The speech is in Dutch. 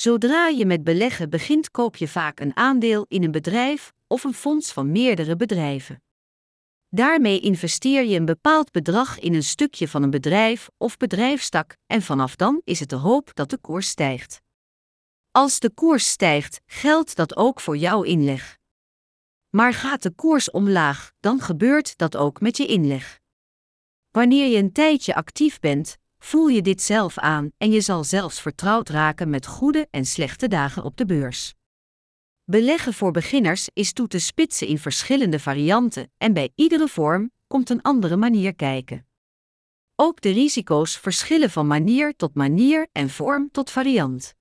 Zodra je met beleggen begint, koop je vaak een aandeel in een bedrijf of een fonds van meerdere bedrijven. Daarmee investeer je een bepaald bedrag in een stukje van een bedrijf of bedrijfstak en vanaf dan is het de hoop dat de koers stijgt. Als de koers stijgt, geldt dat ook voor jouw inleg. Maar gaat de koers omlaag, dan gebeurt dat ook met je inleg. Wanneer je een tijdje actief bent, voel je dit zelf aan en je zal zelfs vertrouwd raken met goede en slechte dagen op de beurs. Beleggen voor beginners is toe te spitsen in verschillende varianten en bij iedere vorm komt een andere manier kijken. Ook de risico's verschillen van manier tot manier en vorm tot variant.